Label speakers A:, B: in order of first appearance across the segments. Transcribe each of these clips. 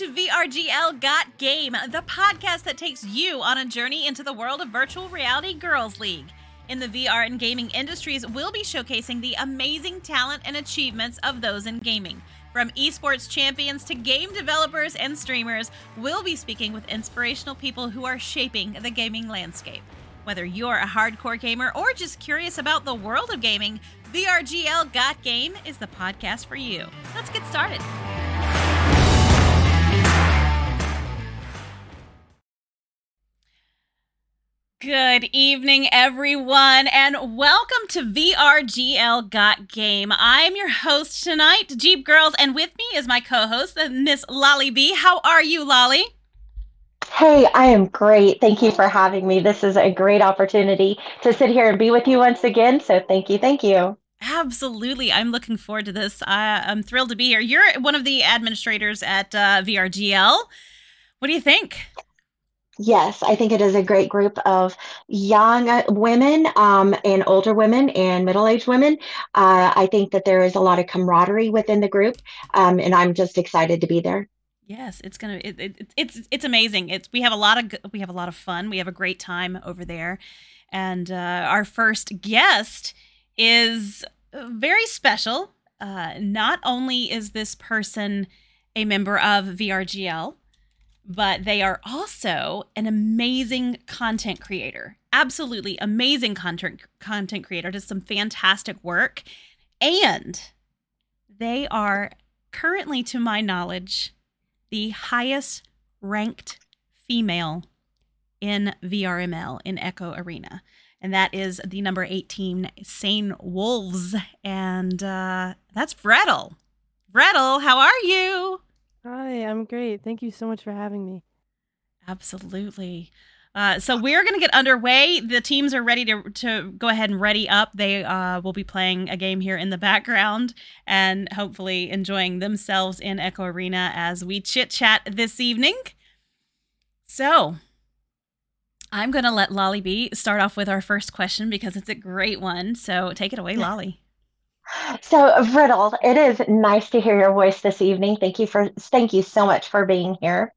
A: to VRGL Got Game, the podcast that takes you on a journey into the world of virtual reality Girls League. In the VR and gaming industries, we'll be showcasing the amazing talent and achievements of those in gaming. From esports champions to game developers and streamers, we'll be speaking with inspirational people who are shaping the gaming landscape. Whether you're a hardcore gamer or just curious about the world of gaming, VRGL Got Game is the podcast for you. Let's get started. Good evening, everyone, and welcome to VRGL Got Game. I'm your host tonight, Jeepgirlz, and with me is my co host, Miss Lolly B. How are you, Lolly?
B: Hey, I am great. Thank you for having me. This is a great opportunity to sit here and be with you once again. So, thank you. Thank you.
A: Absolutely. I'm looking forward to this. I'm thrilled to be here. You're one of the administrators at uh, VRGL. What do you think?
B: Yes, I think it is a great group of young women um, and older women and middle aged women. Uh, I think that there is a lot of camaraderie within the group, um, and I'm just excited to be there.
A: Yes, it's gonna it, it, it's it's amazing. It's we have a lot of we have a lot of fun. We have a great time over there, and uh, our first guest is very special. Uh, not only is this person a member of VRGL, but they are also an amazing content creator. Absolutely amazing content content creator, does some fantastic work. And they are currently, to my knowledge, the highest ranked female in VRML in Echo Arena. And that is the number 18 St. Wolves. And uh, that's Vretil. Vretil, how are you?
C: Hi, I'm great. Thank you so much for having me.
A: Absolutely. Uh, so we're going to get underway. The teams are ready to to go ahead and ready up. They uh, will be playing a game here in the background and hopefully enjoying themselves in Echo Arena as we chit chat this evening. So I'm going to let Lolly B start off with our first question because it's a great one. So take it away, Lolly.
B: So, Vretil, it is nice to hear your voice this evening. Thank you for thank you so much for being here.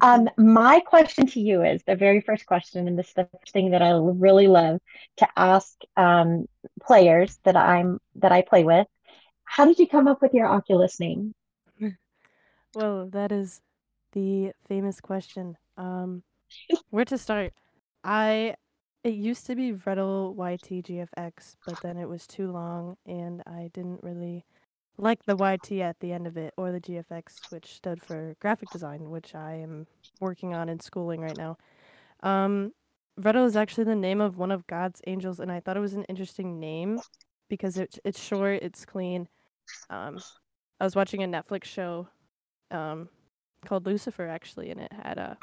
B: Um, my question to you is the very first question, and this is the thing that I really love to ask um, players that I'm that I play with. How did you come up with your Oculus name?
C: Well, that is the famous question. Um, where to start? I it used to be Vretil YTGFX, but then it was too long and I didn't really like the YT at the end of it or the GFX, which stood for graphic design, which I am working on in schooling right now. Um, is actually the name of one of God's angels, and I thought it was an interesting name because it, it's short, it's clean. Um, I was watching a Netflix show um, called Lucifer, actually, and it had a.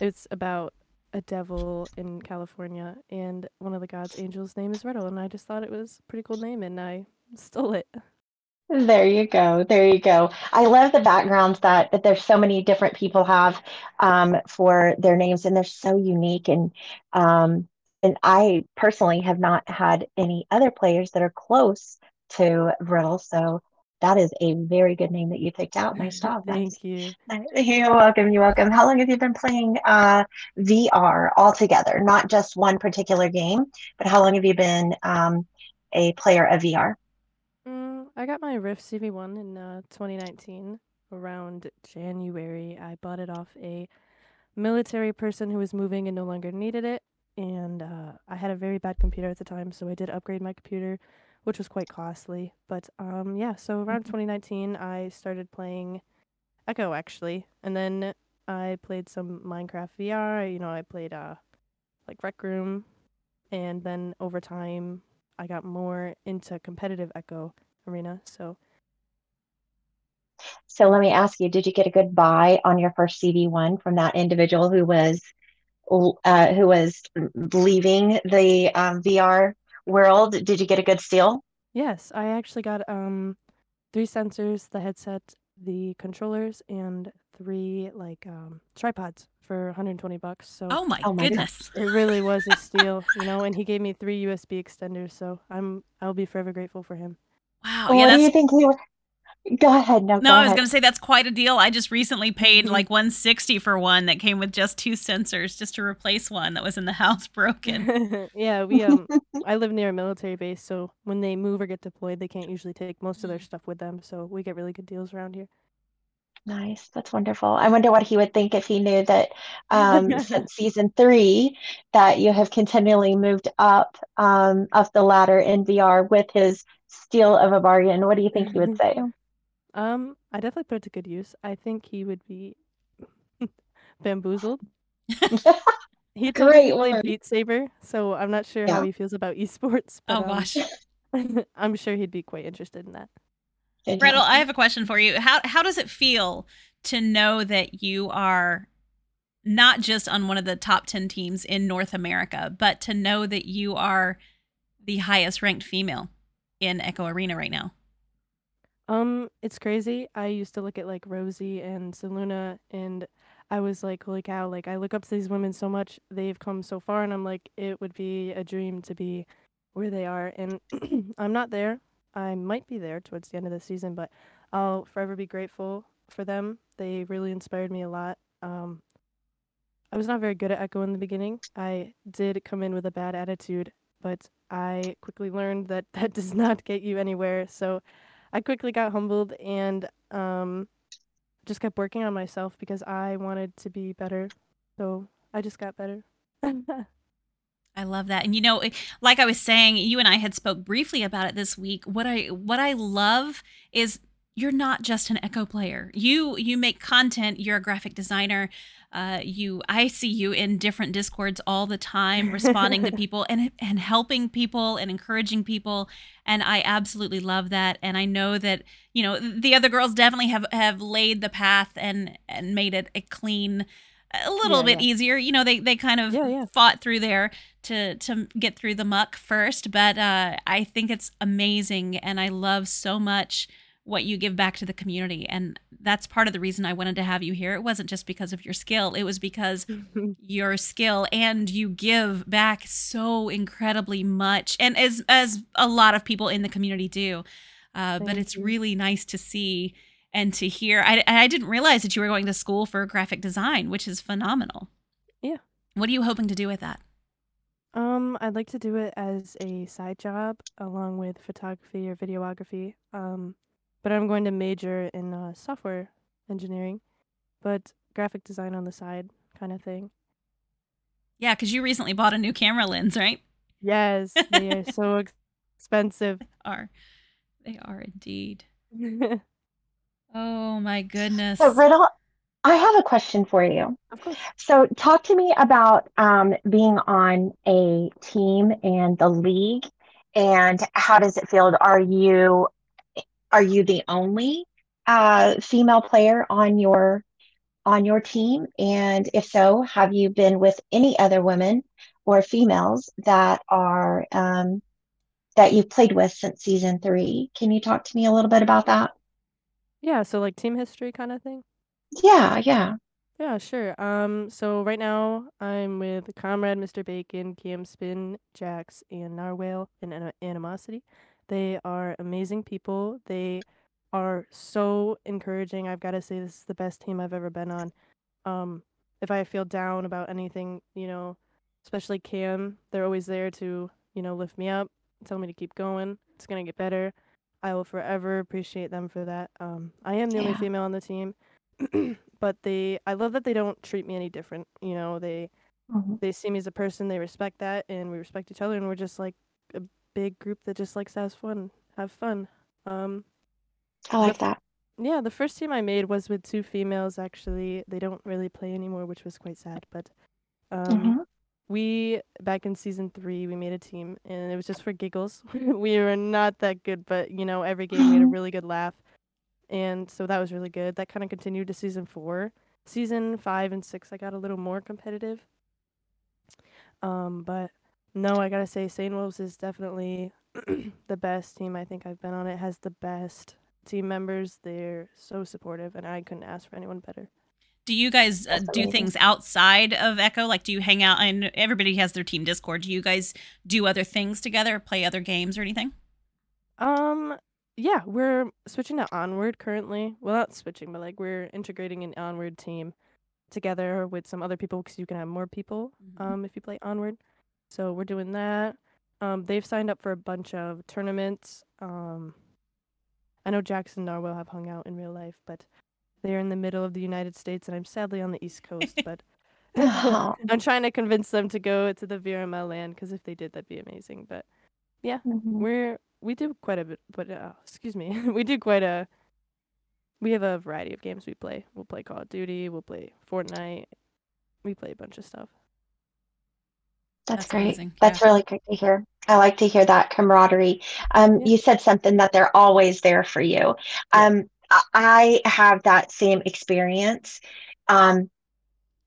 C: It's about a devil in California, and one of the god's angels' name is Vretil, and I just thought it was a pretty cool name, and I stole it.
B: There you go. There you go. I love the backgrounds that, that there's so many different people have um, for their names, and they're so unique. And um, and I personally have not had any other players that are close to Vretil, so that is a very good name that you picked out. Nice job.
C: Thank you.
B: You're welcome. You're welcome. How long have you been playing uh, VR altogether? Not just one particular game, but how long have you been um, a player of VR?
C: Mm, I got my Rift CV1 in uh, 2019 around January. I bought it off a military person who was moving and no longer needed it. And uh, I had a very bad computer at the time, so I did upgrade my computer which was quite costly. But um, yeah, so around mm-hmm. 2019, I started playing Echo actually, and then I played some Minecraft VR. You know, I played uh, like Rec Room, and then over time, I got more into competitive Echo Arena. So.
B: So let me ask you: Did you get a good buy on your first CV one from that individual who was uh, who was leaving the um, VR world, did you get a good steal?
C: Yes, I actually got um three sensors, the headset, the controllers, and three like um tripods for 120 bucks. So
A: Oh my Oh my goodness.
C: it really was a steal, you know. And he gave me three USB extenders, so I'm I'll be forever grateful for him.
A: Wow.
B: Yeah,
A: What
B: do you think he was? Go ahead. No,
A: No,
B: go
A: I was
B: ahead.
A: going to say that's quite a deal. I just recently paid like 160 for one that came with just two sensors just to replace one that was in the house broken.
C: yeah, we um I live near a military base, so when they move or get deployed, they can't usually take most of their stuff with them, so we get really good deals around here.
B: Nice. That's wonderful. I wonder what he would think if he knew that um, since season three that you have continually moved up um, up the ladder in VR with his steal of a bargain. What do you think he would say?
C: Um, I definitely put it to good use. I think he would be bamboozled. He told me
B: Great
C: he played. Beat Saber, so I'm not sure how
B: Yeah.
C: he feels about esports, but
A: oh
C: um,
A: gosh.
C: I'm sure he'd be quite interested in that.
A: Vretil, I have a question for you. How how does it feel to know that you are not just on one of the top 10 teams in North America, but to know that you are the highest ranked female in Echo Arena right now?
C: Um, it's crazy. I used to look at like Rosie and Seluna and I was like, holy cow, like I look up to these women so much. They've come so far and I'm like, it would be a dream to be where they are. And I'm not there. I might be there towards the end of the season, but I'll forever be grateful for them. They really inspired me a lot. Um, I was not very good at Echo in the beginning. I did come in with a bad attitude, but I quickly learned that that does not get you anywhere. So I quickly got humbled and um, just kept working on myself because I wanted to be better. So I just got better.
A: I love that. And you know, like I was saying, you and I had spoke briefly about it this week. What I what I love is you're not just an echo player. You you make content, you're a graphic designer. Uh, you I see you in different discords all the time responding to people and and helping people and encouraging people and I absolutely love that and I know that you know the other girls definitely have have laid the path and and made it a clean a little
C: Yeah,
A: bit
C: yeah.
A: easier. You know, they they kind of
C: Yeah,
A: fought through there to to get through the muck first, but uh, I think it's amazing, and I love so much what you give back to the community, and that's part of the reason I wanted to have you here. It wasn't just because of your skill; it was because your skill and you give back so incredibly much, and as as a lot of people in the community do. Uh, but it's
C: you.
A: really nice to see and to hear. I, I didn't realize that you were going to school for graphic design, which is phenomenal.
C: Yeah.
A: What are you hoping to do with that?
C: Um, I'd like to do it as a side job along with photography or videography. Um, but I'm going to major in uh, software engineering, but graphic design on the side kind of thing.
A: Yeah, because you recently bought a new camera lens, right?
C: Yes, they are so ex- expensive.
A: Are they are indeed. Oh my goodness.
B: So, Vretil, I have a question for you.
C: of course.
B: So, talk to me about um, being on a team and the league, and how does it feel? Are you are you the only uh, female player on your on your team? And if so, have you been with any other women or females that are um, that you've played with since season three? Can you talk to me a little bit about that?
C: Yeah, so like team history kind of thing.
B: Yeah, yeah.
C: Yeah, sure. Um, so right now I'm with Comrade, Mr. Bacon, Cam Spin, Jax, and Narwhale and Animosity. They are amazing people. They are so encouraging. I've got to say this is the best team I've ever been on. Um, if I feel down about anything, you know, especially Cam, they're always there to, you know, lift me up, tell me to keep going. It's gonna get better. I will forever appreciate them for that. Um, I am the only female on the team, but they, I love that they don't treat me any different. You know, they
B: Mhm.
C: they see me as a person, they respect that, and we respect each other, and we're just like big group that just likes to have fun, have fun. Um,
B: I like that.
C: yeah, the first team I made was with two females. Actually, they don't really play anymore, which was quite sad. But um,
B: Mhm.
C: we back in season three, we made a team, and it was just for giggles. we were not that good, but you know, every game we had a
B: Mhm.
C: really good laugh, and so that was really good. That kind of continued to season four. Season five and six, I got a little more competitive. Um, but no, I gotta say, St. Wolves is definitely the best team I think I've been on. It has the best team members. They're so supportive, and I couldn't ask for anyone better.
A: Do you guys uh, do things outside of Echo? Like, do you hang out? And everybody has their team Discord. Do you guys do other things together, play other games or anything?
C: Um, yeah, we're switching to Onward currently. Well, not switching, but like we're integrating an Onward team together with some other people because you can have more people
A: Mhm.
C: um, if you play Onward. So we're doing that. Um, they've signed up for a bunch of tournaments. Um, I know Jackson and Narwhal have hung out in real life, but they're in the middle of the United States, and I'm sadly on the East Coast. but
B: Oh,
C: I'm trying to convince them to go to the VRML land because if they did, that'd be amazing. But
B: mhm.
C: we're we do quite a bit, but uh, excuse me, we do quite a. We have a variety of games we play. We'll play Call of Duty. We'll play Fortnite. We play a bunch of stuff.
B: That's
A: That's
B: great.
A: amazing,
B: That's
A: yeah.
B: really great to hear. I like to hear that camaraderie. Um,
C: Yeah.
B: you said something that they're always there for you. Um, I have that same experience um,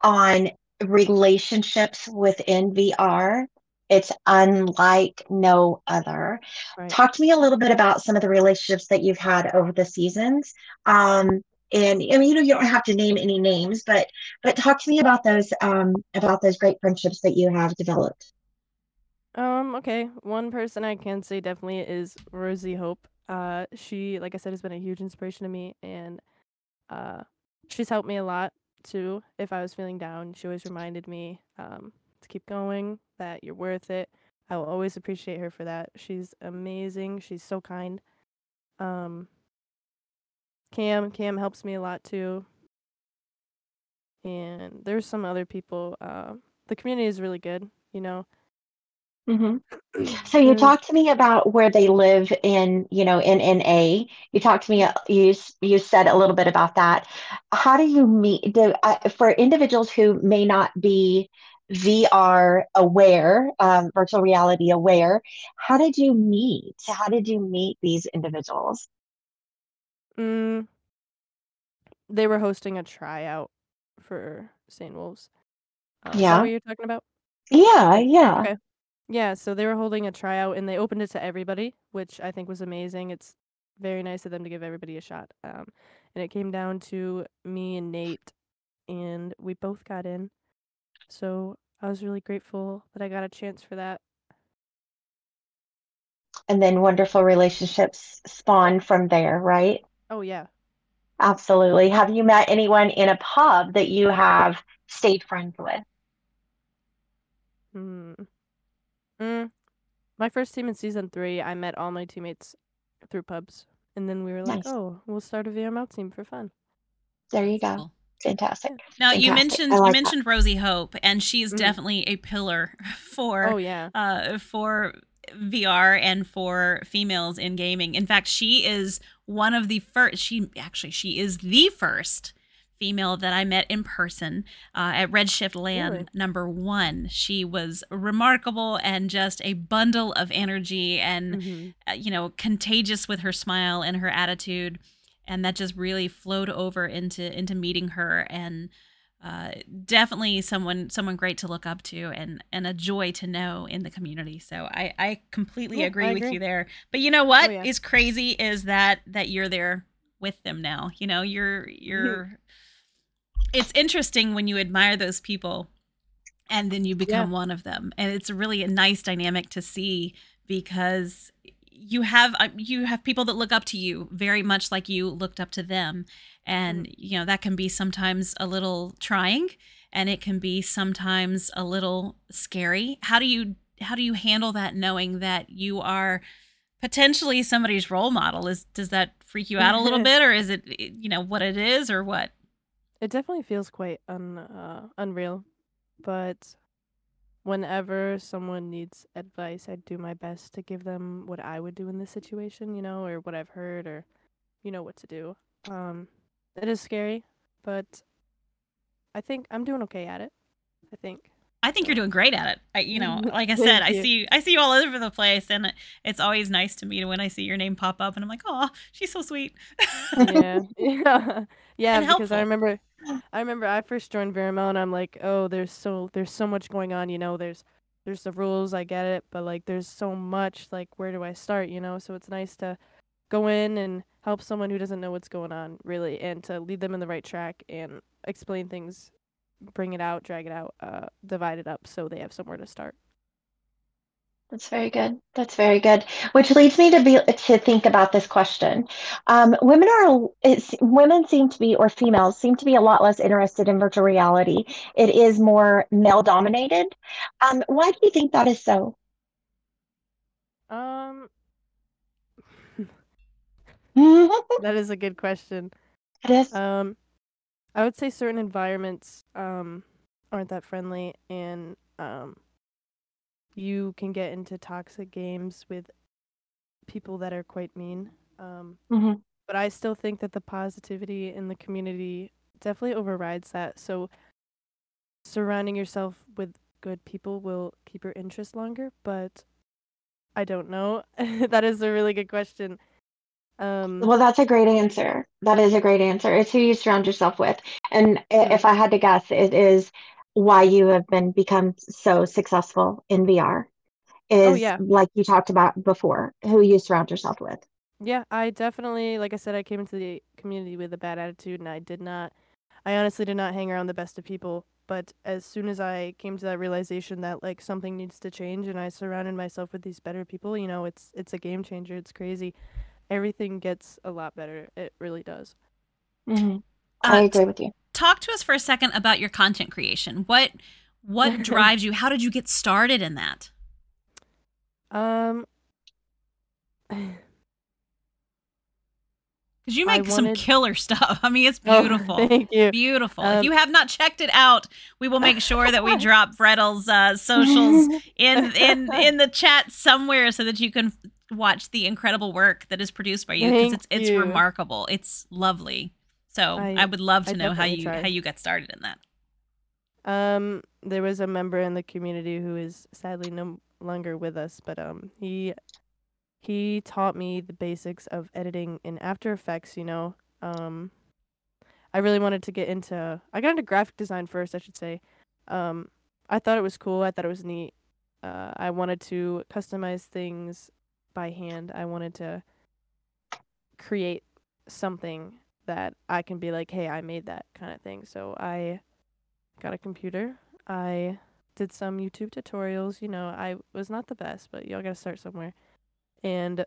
B: on relationships within VR. It's unlike no other.
C: Right.
B: Talk to me a little bit about some of the relationships that you've had over the seasons. Um, and I mean, you know, you don't have to name any names, but but talk to me about those um, about those great friendships that you have developed.
C: Um, okay. One person I can say definitely is Rosie Hope. Uh, she, like I said, has been a huge inspiration to me, and uh, she's helped me a lot too. If I was feeling down, she always reminded me um to keep going, that you're worth it. I will always appreciate her for that. She's amazing. She's so kind. Um, Cam, Cam helps me a lot too. And there's some other people. Uh, the community is really good, you know.
B: hmm So you talked to me about where they live in, you know, in NA. You talked to me, uh, you you said a little bit about that. How do you meet do, uh, for individuals who may not be VR aware, um, virtual reality aware? How did you meet? How did you meet these individuals?
C: Mm, they were hosting a tryout for St. Wolves. Uh, is that
B: Yeah,
C: what you're talking about?
B: yeah, yeah.
C: Okay. Yeah, so they were holding a tryout and they opened it to everybody, which I think was amazing. It's very nice of them to give everybody a shot. Um, and it came down to me and Nate, and we both got in. So I was really grateful that I got a chance for that.
B: And then wonderful relationships spawn from there, right?
C: Oh yeah.
B: Absolutely. Have you met anyone in a pub that you have stayed friends with?
C: Hmm. Mm. My first team in season three, I met all my teammates through pubs, and then we were like,
B: Nice.
C: "Oh, we'll start a VML team for fun."
B: There you go.
A: cool.
B: Fantastic.
C: Yeah.
A: Now you mentioned
B: I
A: you
B: like that.
A: mentioned Rosie Hope, and she's
C: Mhm.
A: definitely a pillar for
C: Oh yeah.
A: uh, for VR and for females in gaming. In fact, she is one of the first. She actually she is the first female that I met in person uh, at Redshift Land
C: Really?
A: number one. She was remarkable and just a bundle of energy and
C: hmm
A: uh, you know contagious with her smile and her attitude and that just really flowed over into into meeting her and uh, definitely someone someone great to look up to and and a joy to know in the community so i i completely
C: Yeah,
A: agree
C: I
A: with
C: agree.
A: you there but you know what
C: Oh yeah.
A: is crazy is that that you're there with them now you know you're you're it's interesting when you admire those people and then you
C: Yeah.
A: become one of them and it's really a nice dynamic to see because you have uh, you have people that look up to you very much like you looked up to them. And
C: Mhm.
A: you know that can be sometimes a little trying and it can be sometimes a little scary. How do you how do you handle that knowing that you are potentially somebody's role model? Is does that freak you out a little bit or is it you know what it is or what?
C: It definitely feels quite un uh, unreal, but whenever someone needs advice, I do my best to give them what I would do in this situation, you know, or what I've heard, or you know what to do. Um, it is scary, but I think I'm doing okay at it. I think.
A: I think you're doing great at it. I, you know, like I said, I
C: you.
A: see I see you all over the place, and it's always nice to meet when I see your name pop up, and I'm like, oh, she's so sweet
C: Yeah, yeah, yeah. Because I remember, I remember I first joined Verimel, and I'm like, oh, there's so there's so much going on. You know, there's there's the rules, I get it, but like there's so much. Like, where do I start? You know, so it's nice to go in and help someone who doesn't know what's going on, really, and to lead them in the right track and explain things, bring it out, drag it out, uh, divide it up, so they have somewhere to start.
B: That's very good. That's very good. Which leads me to be to think about this question. Um, women are it's women seem to be or females seem to be a lot less interested in virtual reality. It is more male dominated. Um, why do you think that is so?
C: Um, that is a good question.
B: is.
C: Um, I would say certain environments um aren't that friendly, and um, you can get into toxic games with people that are quite mean. Um,
B: Mhm.
C: but I still think that the positivity in the community definitely overrides that. So surrounding yourself with good people will keep your interest longer, but I don't know. that is a really good question. Um,
B: Well, that's a great answer. That is a great answer. It's who you surround yourself with. And
C: Mhm.
B: if I had to guess, it is why you have been become so successful in VR
C: oh
B: is
C: yeah.
B: like you talked about before, who you surround yourself with.
C: Yeah, I definitely, like I said, I came into the community with a bad attitude, and I did not, I honestly did not hang around the best of people. But as soon as I came to that realization that like something needs to change, and I surrounded myself with these better people, you know, it's it's a game changer. It's crazy. Everything gets a lot better. It really does.
B: Mhm. I
A: Uh, t-
B: agree with you.
A: talk to us for a second about your content creation. What what drives you? How did you get started in that?
C: Um,
A: Because you
C: I
A: make some killer stuff. I mean, it's
C: oh,
A: beautiful.
C: thank you.
A: Beautiful. if
C: Um,
A: you have not checked it out, we will make sure that we drop Vretil's uh, socials in in in the chat somewhere so that you can watch the incredible work that is produced by you because it's it's
C: you.
A: remarkable. It's lovely. So I,
C: I-
A: would love to
C: I
A: know how you
C: try.
A: how you got started in that.
C: Um, there was a member in the community who is sadly no longer with us, but um, he he taught me the basics of editing in After Effects. You know, um, I really wanted to get into. I got into graphic design first, I should say. Um, I thought it was cool. I thought it was neat. Uh, I wanted to customize things by hand. I wanted to create something that I can be like, hey, I made that kind of thing. So I got a computer. I did some YouTube tutorials. You know, I was not the best, but y'all gotta start somewhere. And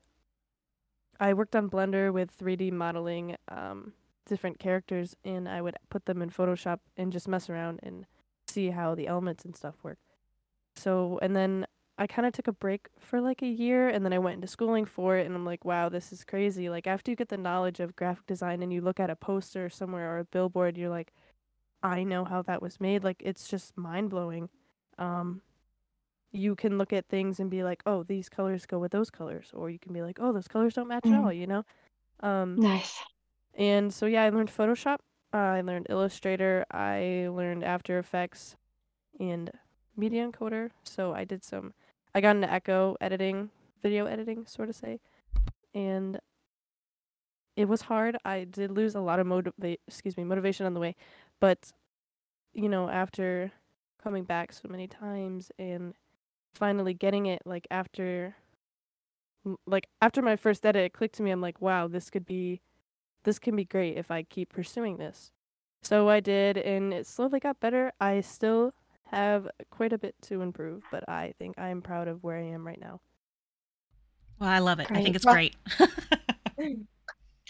C: I worked on Blender with 3D modeling um, different characters, and I would put them in Photoshop and just mess around and see how the elements and stuff work. So, and then I kind of took a break for like a year, and then I went into schooling for it, and I'm like, wow, this is crazy. Like, after you get the knowledge of graphic design and you look at a poster somewhere or a billboard, you're like, I know how that was made. Like it's just mind blowing. Um, you can look at things and be like, oh, these colors go with those colors, or you can be like, oh, those colors don't match at
B: Mhm.
C: all. You know. Um,
B: Nice.
C: and so yeah, I learned Photoshop. Uh, I learned Illustrator. I learned After Effects, and Media Encoder. So I did some. I got into Echo editing, video editing, sort of say, and it was hard. I did lose a lot of motiva- excuse me, motivation on the way, but you know, after coming back so many times and finally getting it like after like after my first edit it clicked to me I'm like, wow, this could be this can be great if I keep pursuing this. So I did and it slowly got better. I still have quite a bit to improve, but I think I'm proud of where I am right now.
A: Well, I love it. I think it's
B: Well-
A: great.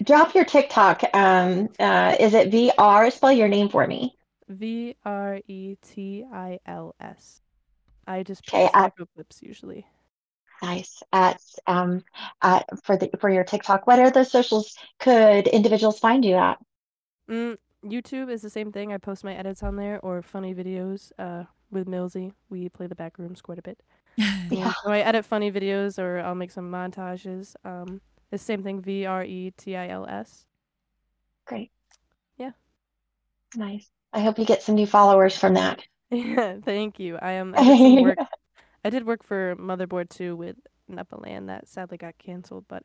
B: Drop your TikTok. Um, uh, is it VR? Spell your name for me.
C: V R E T I L S. I just
B: Okay,
C: post
B: I-
C: echo clips usually.
B: Nice. At um, at for the for your TikTok. What other socials could individuals find you at?
C: Mm, YouTube is the same thing. I post my edits on there or funny videos. Uh, with Millsy, we play the back rooms quite a bit.
B: Yeah.
C: so I edit funny videos or I'll make some montages. Um, the same thing. V R E T I L S.
B: Great.
C: Yeah.
B: Nice. I hope you get some new followers from that.
C: Yeah, thank you. I am. I did work. I did work for Motherboard too with Nepaland that sadly got canceled, but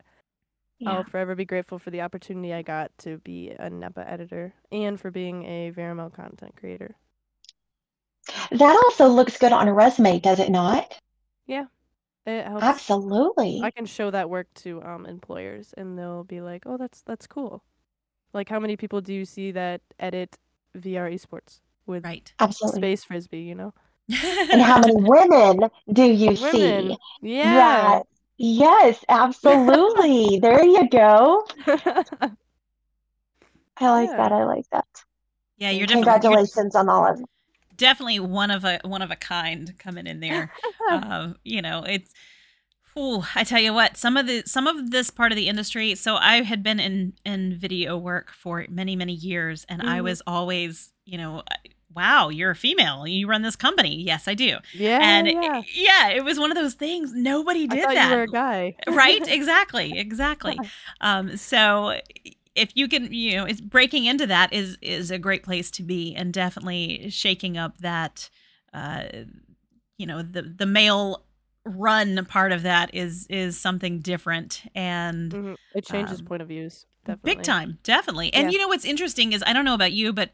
B: Yeah.
C: I'll forever be grateful for the opportunity I got to be a NEPA editor and for being a Verimel content creator.
B: That also looks good on a resume, does it not?
C: It helps.
B: Absolutely.
C: I can show that work to um employers and they'll be like, "Oh, that's that's cool." Like how many people do you see that edit VR esports with
A: right.
B: Absolutely.
C: space frisbee, you know?
B: and how many women do you see
C: Yeah.
B: that yes absolutely there you go i like
C: Yeah.
B: that i like that
A: yeah, you're
C: you.
A: definitely you're
B: congratulations on all of it
A: definitely one of a one of a kind coming in there. um, you know, it's. Ooh, I tell you what, some of the some of this part of the industry. So I had been in in video work for many many years, and I
C: Mhm.
A: was always, you know, wow, you're a female, you run this company. Yes, I do.
C: yeah.
A: and
C: yeah.
A: it- yeah, it was one of those things. Nobody
C: I
A: did
C: thought
A: that
C: you were a guy.
A: right exactly exactly um so if you can you know it's breaking into that is is a great place to be and definitely shaking up that uh you know the the male run part of that is is something different and
C: Mhm. It changes
A: Um,
C: point of views. Definitely.
A: big time definitely and
C: Yeah.
A: you know what's interesting is i don't know about you but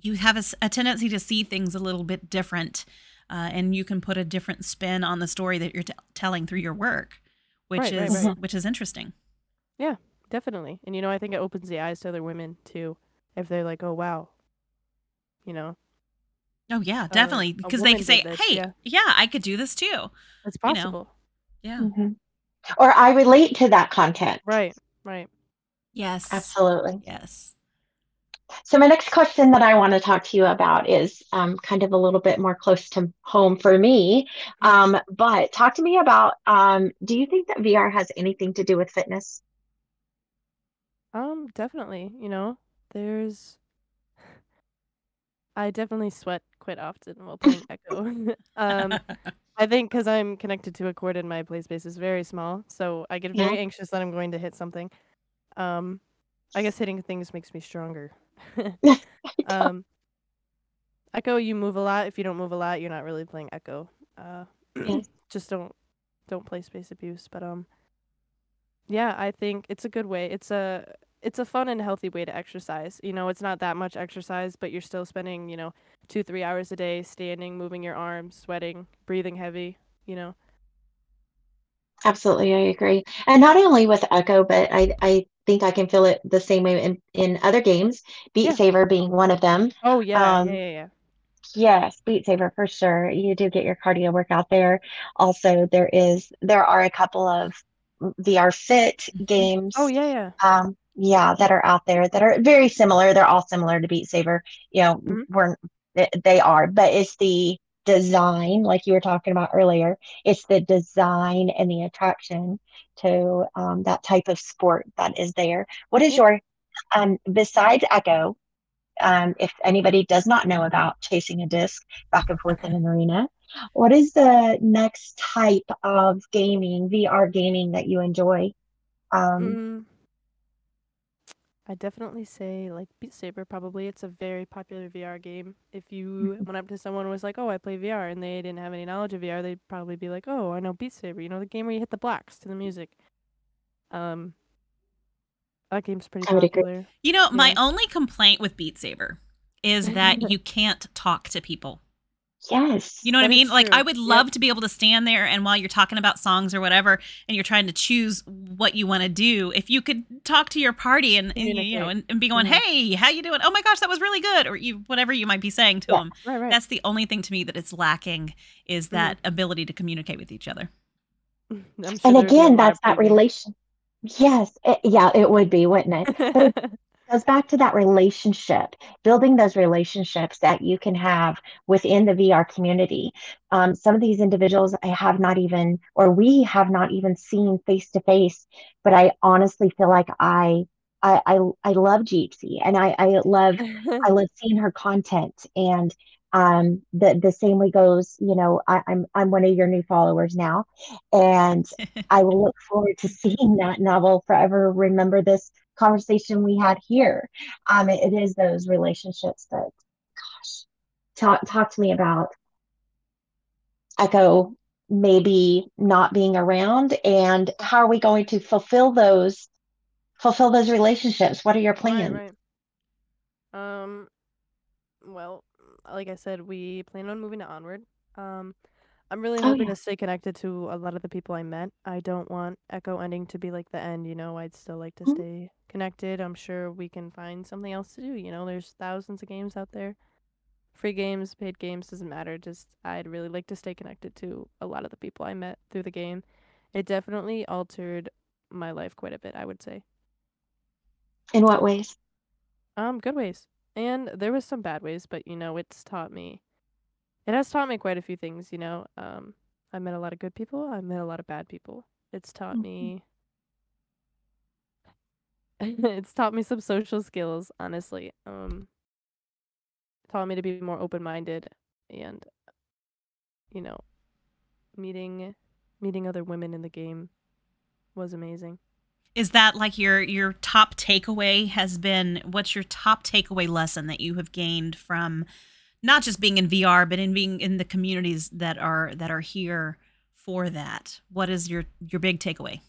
A: you have a tendency to see things a little bit different uh, and you can put a different spin on the story that you're t- telling through your work which
C: Right, right,
A: is
B: right.
A: which is interesting Yeah,
C: Definitely. And you know, I think it opens the eyes to other women too. If they're like, oh wow. You know,
A: oh yeah
C: Uh,
A: definitely
C: a
A: because they can say
C: this,
A: hey
C: yeah.
A: yeah. i could do this too
C: it's
A: You know.
C: possible.
A: yeah
B: Mhm. or i relate to that content
C: Right. Right.
A: yes
B: absolutely
A: yes
B: So my next question that I want to talk to you about is um, kind of a little bit more close to home for me. Um, but talk to me about, um, do you think that VR has anything to do with fitness?
C: Um, definitely. You know, there's I definitely sweat quite often while playing Echo. um, I think because I'm connected to a cord and my play space is very small, so I get
B: Yeah.
C: very anxious that I'm going to hit something. Um, I guess hitting things makes me stronger. um, Echo, you move a lot. If you don't move a lot, you're not really playing Echo. Uh,
B: Yes.
C: just don't don't play space abuse. But um, yeah, I think it's a good way. It's a it's a fun and healthy way to exercise. You know, it's not that much exercise, but you're still spending you know two three hours a day standing, moving your arms, sweating, breathing heavy. You know.
B: Absolutely, I agree. And not only with Echo, but I, I think I can feel it the same way in, in other games, Beat
C: Yeah.
B: Saber being one of them.
C: Oh yeah,
B: Um,
C: yeah, yeah, yeah.
B: Yes, Beat Saber for sure. You do get your cardio workout there. Also, there is there are a couple of VR Fit games.
C: Oh yeah, yeah.
B: Um, yeah, that are out there that are very similar. They're all similar to Beat Saber. You know,
C: Mhm.
B: we're they are, but it's the design, like you were talking about earlier. It's the design and the attraction to um, that type of sport that is there. What is your um, besides Echo? um, if anybody does not know about chasing a disc back and forth in an arena, what is the next type of gaming, VR gaming that you enjoy? Um,
C: Mm, I definitely say like Beat Saber. Probably, it's a very popular VR game. If you went up to someone and was like, "Oh, I play VR," and they didn't have any knowledge of VR, they'd probably be like, "Oh, I know Beat Saber. You know the game where you hit the blocks to the music." Um, that game's pretty
B: I
C: popular.
A: you know my only complaint with beat saber is that you can't talk to people
B: yes.
A: You know what I mean? Like I
C: true.
A: would
C: Yep.
A: love to be able to stand there and while you're talking about songs or whatever and you're trying to choose what you want to do, if you could talk to your party and, and you, you know and, and be going,
C: Mhm.
A: "Hey, how you doing? Oh my gosh, that was really good." Or you whatever you might be saying to
B: Yeah.
A: them.
C: Right, right.
A: That's the only thing to me that it's lacking is that ability to communicate with each other.
C: Sure
B: And
C: there'd be a
B: again, that's that relation. Yes, it, yeah, it would be, wouldn't it? Goes back to that relationship, building those relationships that you can have within the VR community. Um, some of these individuals I have not even, or we have not even seen face to face, but I honestly feel like I, I, I, I love Jeepsy, and I, I love, I love seeing her content, and um, the the same way goes. You know, I, I'm I'm one of your new followers now, and I will look forward to seeing that, novel forever remember this conversation we had here. Um, it, it is those relationships that, gosh, talk talk to me about Echo maybe not being around, and how are we going to fulfill those fulfill those relationships? What are your plans?
C: right. Um, well, like I said, we plan on moving to Onward. Um, I'm really
B: Oh
C: hoping
B: yeah,
C: to stay connected to a lot of the people I met. I don't want Echo ending to be like the end, you know. I'd still like to
B: Mhm.
C: stay connected. I'm sure we can find something else to do, you know. There's thousands of games out there. free games, paid games doesn't matter. Just I'd really like to stay connected to a lot of the people I met through the game. It definitely altered my life quite a bit, I would say.
B: In what ways?
C: Um, good ways. And there was some bad ways, but you know, it's taught me it has taught me quite a few things, you know. Um, I met a lot of good people, I met a lot of bad people. It's taught
B: Mhm.
C: me it's taught me some social skills, honestly. Um, taught me to be more open-minded and you know, meeting meeting other women in the game was amazing.
A: Is that like your your top takeaway has been what's your top takeaway lesson that you have gained from not just being in VR but in being in the communities that are that are here for that? What is your your big takeaway?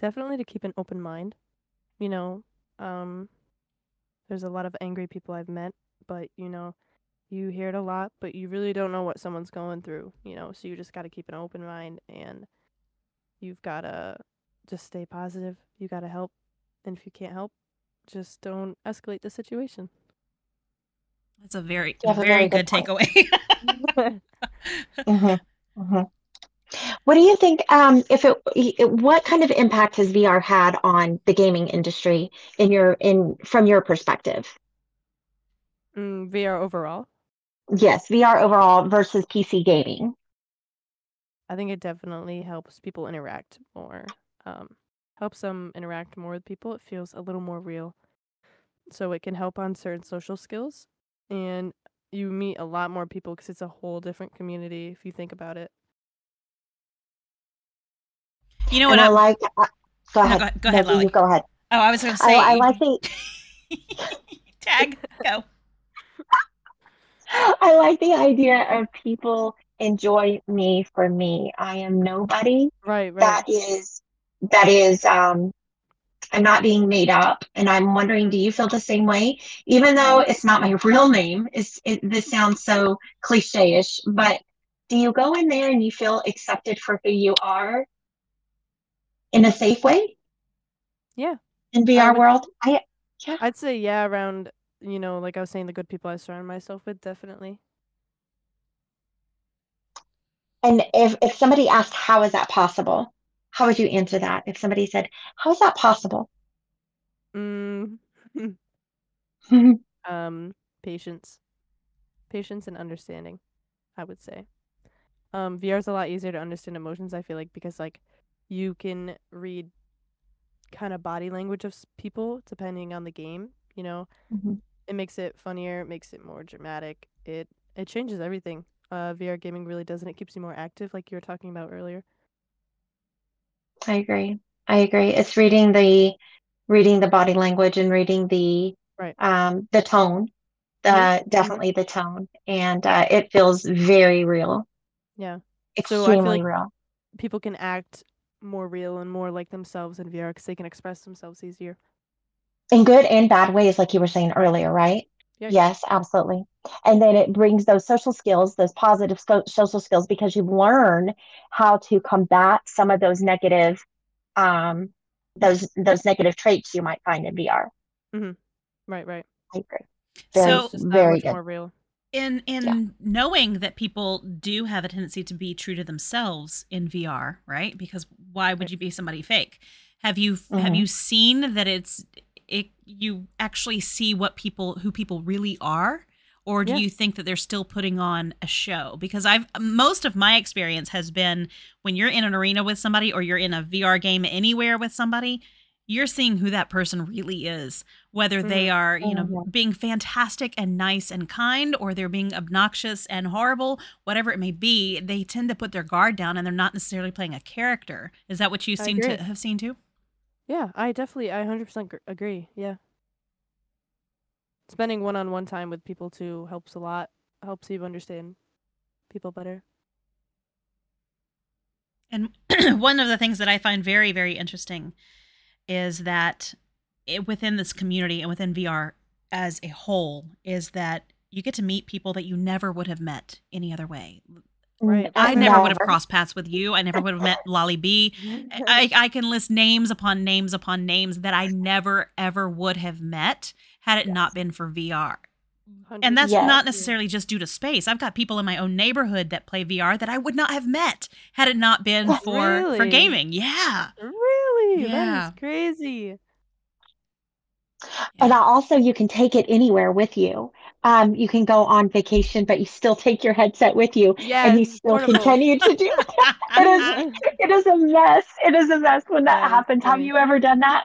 C: Definitely to keep an open mind. You know, um, there's a lot of angry people I've met, but you know, you hear it a lot, but you really don't know what someone's going through, you know, so you just got to keep an open mind and you've got to just stay positive. You got to help. And if you can't help, just don't escalate the situation.
A: That's a very
B: You have a
A: very
B: very
A: good
B: good point.
A: takeaway.
B: hmm hmm What do you think? Um, if it, what kind of impact has VR had on the gaming industry in your in from your perspective?
C: mm, VR overall,
B: Yes, VR overall versus PC gaming.
C: I think it definitely helps people interact more. Um, helps them interact more with people. It feels a little more real. So it can help on certain social skills. And you meet a lot more people because it's a whole different community if you think about it.
A: You know what?
B: And I
A: I,
B: like. Uh, go
A: No,
B: ahead.
A: go ahead- go ahead,
B: No, you go ahead.
A: oh, I was going to
B: I,
A: say
B: I like the.
A: tag go.
B: I like the idea of people enjoy me for me. I am nobody.
C: Right, right.
B: That is that is um I'm not being made up. And I'm wondering, do you feel the same way? Even though it's not my real name, it's it, this sounds so cliche-ish, but do you go in there and you feel accepted for who you are in a safe way
C: Yeah.
B: in VR
C: would-
B: world? I yeah.
C: I'd say yeah, around you know, like I was saying, the good people I surround myself with, definitely.
B: and if if somebody asked how is that possible, how would you answer that? If somebody said, "How is that possible?"
C: Mm, um, patience, patience and understanding, I would say. Um, VR is a lot easier to understand emotions. I feel like because like you can read kind of body language of people depending on the game. You know,
B: Mhm.
C: it makes it funnier, it makes it more dramatic. It it changes everything. Uh, VR gaming really does, and it keeps you more active, like you were talking about earlier.
B: I agree. I agree. It's reading the reading the body language and reading the
C: Right.
B: um the tone, the
C: Mhm.
B: definitely the tone, and uh, it feels very real,
C: Yeah. So I
B: extremely
C: feel like
B: real.
C: people can act more real and more like themselves in VR because they can express themselves easier.
B: In good and bad ways, like you were saying earlier, right?
C: Yeah.
B: Yes, absolutely. And then it brings those social skills, those positive sco- social skills, because you learn how to combat some of those negative, um, those those negative traits you might find in VR. Mm-hmm.
C: Right, right.
B: I agree. Very,
A: So-
C: It's just that
B: very
C: much
B: good.
C: more real.
A: In in
B: Yeah.
A: knowing that people do have a tendency to be true to themselves in VR, right? Because why would you be somebody fake? Have you have
B: Mhm.
A: you seen that it's it you actually see what people who people really are or do
C: Yeah.
A: you think that they're still putting on a show? Because I've most of my experience has been when you're in an arena with somebody or you're in a VR game anywhere with somebody, you're seeing who that person really is, whether they
C: Mhm.
A: are, you know,
B: Mhm.
A: being fantastic and nice and kind or they're being obnoxious and horrible, whatever it may be, they tend to put their guard down and they're not necessarily playing a character. Is that what you
C: I
A: seem
C: agree.
A: to have seen too?
C: Yeah, I definitely, I 100% agree. Yeah. Spending one on one time with people too helps a lot, helps you understand people better.
A: And one of the things that I find very, very interesting is that it, within this community and within VR as a whole, is that you get to meet people that you never would have met any other way.
C: Right.
A: I never would have crossed paths with you. I never would have met Lolly B. I, I can list names upon names upon names that I never ever would have met had it not been for VR. And that's
B: Yes.
A: not necessarily just due to space. I've got people in my own neighborhood that play VR that I would not have met had it not been for for gaming. Yeah.
C: Really? That
A: Yeah.
C: is crazy.
B: And I- also, you can take it anywhere with you. Um, you can go on vacation, but you still take your headset with you,
C: Yeah,
B: and you
C: it's
B: still
C: portable.
B: continue to do it. It is, it is a mess. It is a mess when that
C: Yeah, it's
B: happens. Have
C: great.
B: you ever done that?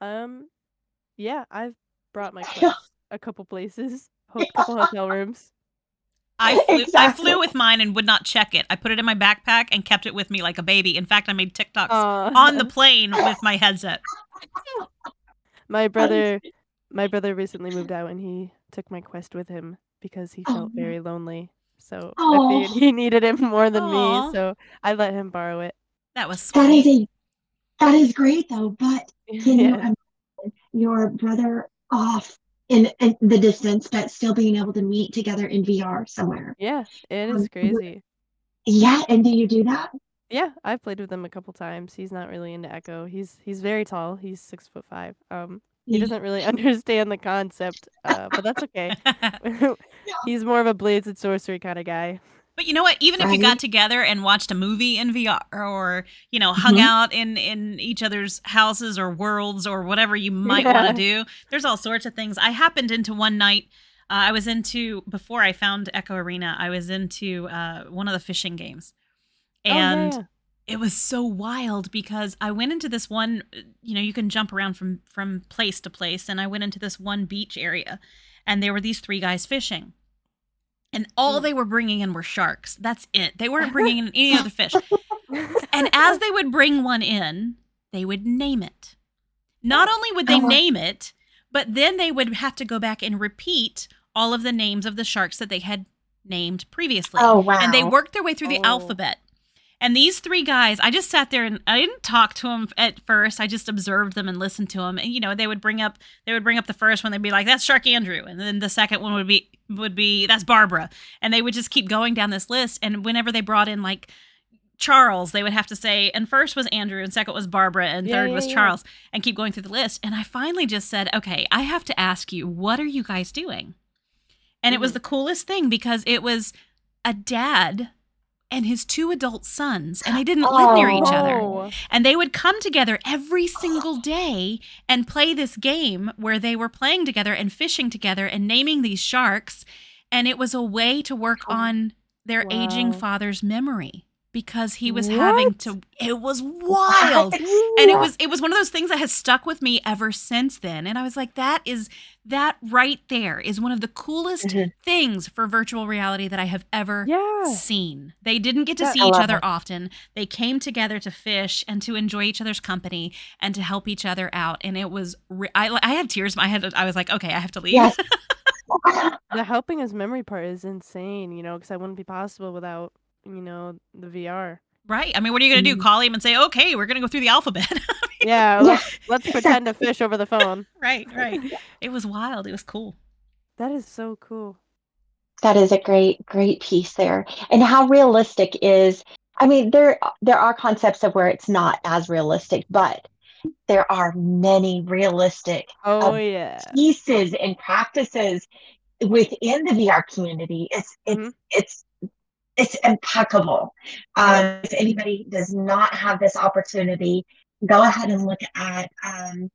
C: Um, yeah, I've brought my Quest a couple places, a couple hotel rooms.
A: I flew, I flew with mine and would not check it. I put it in my backpack and kept it with me like a baby. In fact, I made TikToks
C: Aw.
A: on the plane with my headset.
C: my brother, my brother recently moved out, and he took my Quest with him because he
B: Oh,
C: felt
B: no.
C: very lonely. So I
B: Oh.
C: figured he needed it more than
A: Aw.
C: me, so I let him borrow it.
A: That was
B: That is a that is great though, but can you
C: yeah.
B: imagine your brother off in, in the distance, but still being able to meet together in VR somewhere?
C: Yeah, it is Um, crazy.
B: Yeah, and do you do that?
C: Yeah, I've played with him a couple times. He's not really into Echo. He's he's very tall. He's six foot five. Um, he
B: Yeah.
C: doesn't really understand the concept, uh, but that's okay. He's more of a blades and sorcery kind of guy.
A: But you know what? Even if you got together and watched a movie in VR or, you know, hung
B: Mhm.
A: out in in each other's houses or worlds or whatever you might
C: Yeah.
A: want to do, there's all sorts of things. I happened into one night uh, I was into before I found Echo Arena, I was into uh, one of the fishing games.
C: Oh,
A: And
C: yeah.
A: it was so wild because I went into this one, you know, you can jump around from from place to place and I went into this one beach area and there were these three guys fishing. And all
C: Mm.
A: they were bringing in were sharks. That's it. They weren't bringing in any other fish. And as they would bring one in, they would name it. Not only would they
B: Oh.
A: name it, but then they would have to go back and repeat all of the names of the sharks that they had named previously.
B: Oh wow.
A: And they worked their way through the
C: Oh.
A: alphabet. And these three guys, I just sat there and I didn't talk to them at first. I just observed them and listened to them. And you know, they would bring up they would bring up the first one. They'd be like, "That's Shark Andrew," and then the second one would be would be that's Barbara. And they would just keep going down this list. And whenever they brought in like Charles, they would have to say, and first was Andrew, and second was Barbara, and
C: Yeah,
A: third
C: yeah,
A: was
C: yeah.
A: Charles, and keep going through the list. And I finally just said, okay, I have to ask you, what are you guys doing? And it was
C: Mhm.
A: the coolest thing because it was a dad and his two adult sons, and they didn't live near each other.
C: Oh.
A: And they would come together every single day and play this game where they were playing together and fishing together and naming these sharks. And it was a way to work
B: Oh,
A: on their aging father's memory because he was having to it was wild. And it was it was one of those things that has stuck with me ever since then. And i was like that is that right there is one of the coolest
B: Mhm.
A: things for virtual reality that i have ever
C: Yeah.
A: seen. They didn't get to
C: That-
A: see each other
B: that.
A: often. They came together to fish and to enjoy each other's company and to help each other out. And it was re- I, I had tears i had i was like okay i have to leave.
B: Yes.
C: The helping his memory part is insane, you know, because that wouldn't be possible without, you know, the VR.
A: right i mean what are you going to do
B: Mhm.
A: call him and say okay we're going to go through the alphabet
C: Yeah,
B: Yeah.
C: let's, let's pretend to fish over the phone.
A: right right it was wild it was cool
C: That is so cool.
B: That is a great, great piece there. And how realistic is, I mean, there there are concepts of where it's not as realistic, but there are many realistic
C: Oh
B: Um,
C: yeah.
B: pieces and practices within the VR community. It's it's
C: Mhm.
B: it's it's impeccable. Um, if anybody does not have this opportunity, go ahead and look at um,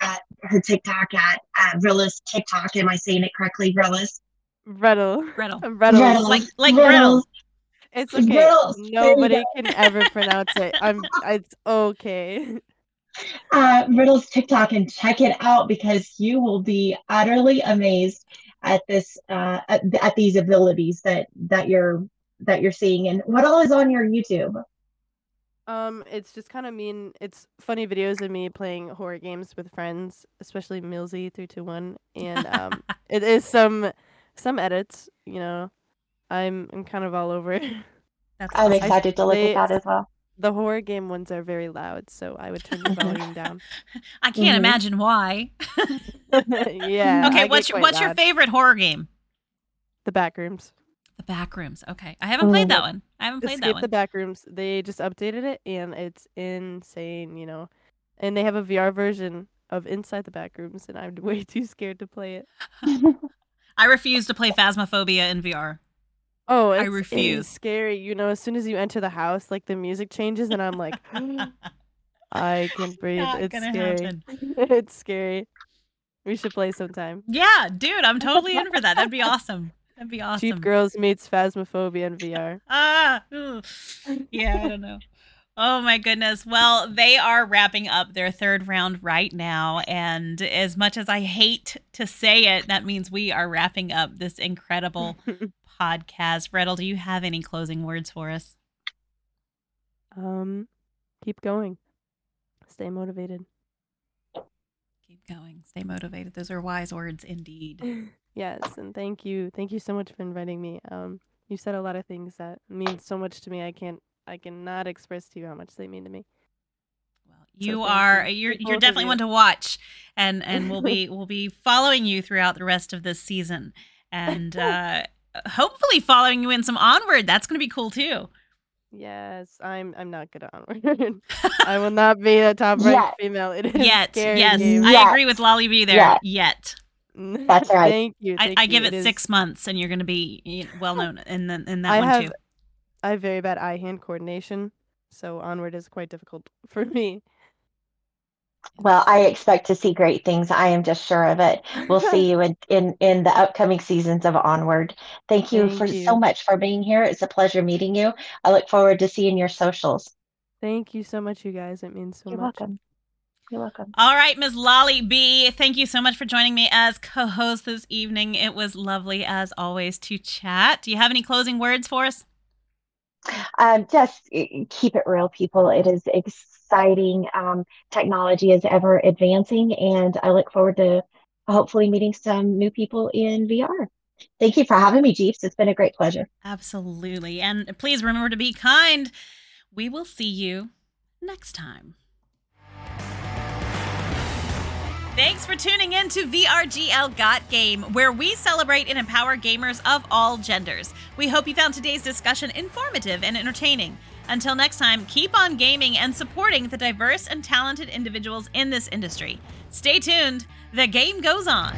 B: at her TikTok at uh, Rilla's TikTok. Am I saying it correctly, Rilla's?
C: Riddle.
A: Riddle.
C: Riddles.
B: Riddle.
A: like like
B: Riddles.
A: Riddle.
C: It's okay.
B: Riddles. There you
C: Nobody can ever pronounce it. I'm. It's okay.
B: uh, Riddle's TikTok and check it out because you will be utterly amazed at this uh, at, at these abilities that that you're that you're seeing. And what all is on your YouTube?
C: Um, it's just kind of mean. It's funny videos of me playing horror games with friends, especially Millsy three two one, and um, it is some some edits. You know, I'm I'm kind of all over.
A: That's
B: I'm
A: awesome.
B: excited to look
C: they-
B: at that as well.
C: The horror game ones are very loud, so I would turn the volume down.
A: I can't
B: Mhm.
A: imagine why.
C: yeah.
A: Okay,
C: get
A: what's your
C: quite
A: what's your favorite horror game?
C: The back rooms.
A: The Backrooms. Okay, I haven't played that mm-hmm. one. I haven't played that one.
C: the back rooms. They just updated it, and it's insane. You know, and they have a VR version of Inside the Backrooms, and I'm way too scared to play it.
A: I refuse to play Phasmophobia in VR.
C: Oh,
A: I
C: it's, it is
A: refuse.
C: scary. You know, as soon as you enter the house, like the music changes, and I'm like, I can't breathe.
A: Not
C: It's scary.
A: happen.
C: it's scary. We should play sometime.
A: Yeah, dude, I'm totally in for that. That'd be awesome. That'd be awesome.
C: Jeepgirlz meets Phasmophobia in VR.
A: Ah, ooh. yeah, I don't know. Oh my goodness. Well, they are wrapping up their third round right now. And as much as I hate to say it, that means we are wrapping up this incredible podcast. Vretil, do you have any closing words for us?
C: um, keep going. Stay motivated.
A: Keep going. Stay motivated. Those are wise words indeed.
C: yes, and thank you. Thank you so much for inviting me. Um, you said a lot of things that mean so much to me. I can't I cannot express to you how much they mean to me.
A: Well, you
C: thank
A: are
C: you.
A: you're you're definitely
C: you.
A: one to watch and and we'll be we'll be following you throughout the rest of this season and uh hopefully following you in some onward. That's going to be cool too.
C: Yes, I'm I'm not good at onward. I will not be a top ranked
B: Yet.
C: female. It is
A: Yet.
C: scary
A: Yes.
C: game.
A: I
B: Yet.
A: agree with Lolly B there.
B: Yet.
A: Yet.
B: That's right.
C: Thank you.
A: I,
C: thank
A: I give
C: it,
A: it,
C: is-
A: six months and you're going to be well known in, the, in that
C: I
A: one
C: have
A: too.
C: I have very bad eye hand coordination, so onward is quite difficult for me.
B: Well, I expect to see great things. I am just sure of it. We'll see you in, in, in the upcoming seasons of Onward. Thank you
C: Thank
B: for
C: you.
B: so much for being here. It's a pleasure meeting you. I look forward to seeing your socials.
C: Thank you so much, you guys. It means so
B: You're
C: much.
B: welcome. You're welcome.
A: All right, Ms. Lolly B, thank you so much for joining me as co host this evening. It was lovely, as always, to chat. Do you have any closing words for us?
B: Um, just keep it real, people. It is exciting. Um, technology is ever advancing, and I look forward to hopefully meeting some new people in VR. Thank you for having me, Jeeps. It's been a great pleasure.
A: Absolutely. And please remember to be kind. We will see you next time. Thanks for tuning in to VRGL Got Game, where we celebrate and empower gamers of all genders. We hope you found today's discussion informative and entertaining. Until next time, keep on gaming and supporting the diverse and talented individuals in this industry. Stay tuned, the game goes on.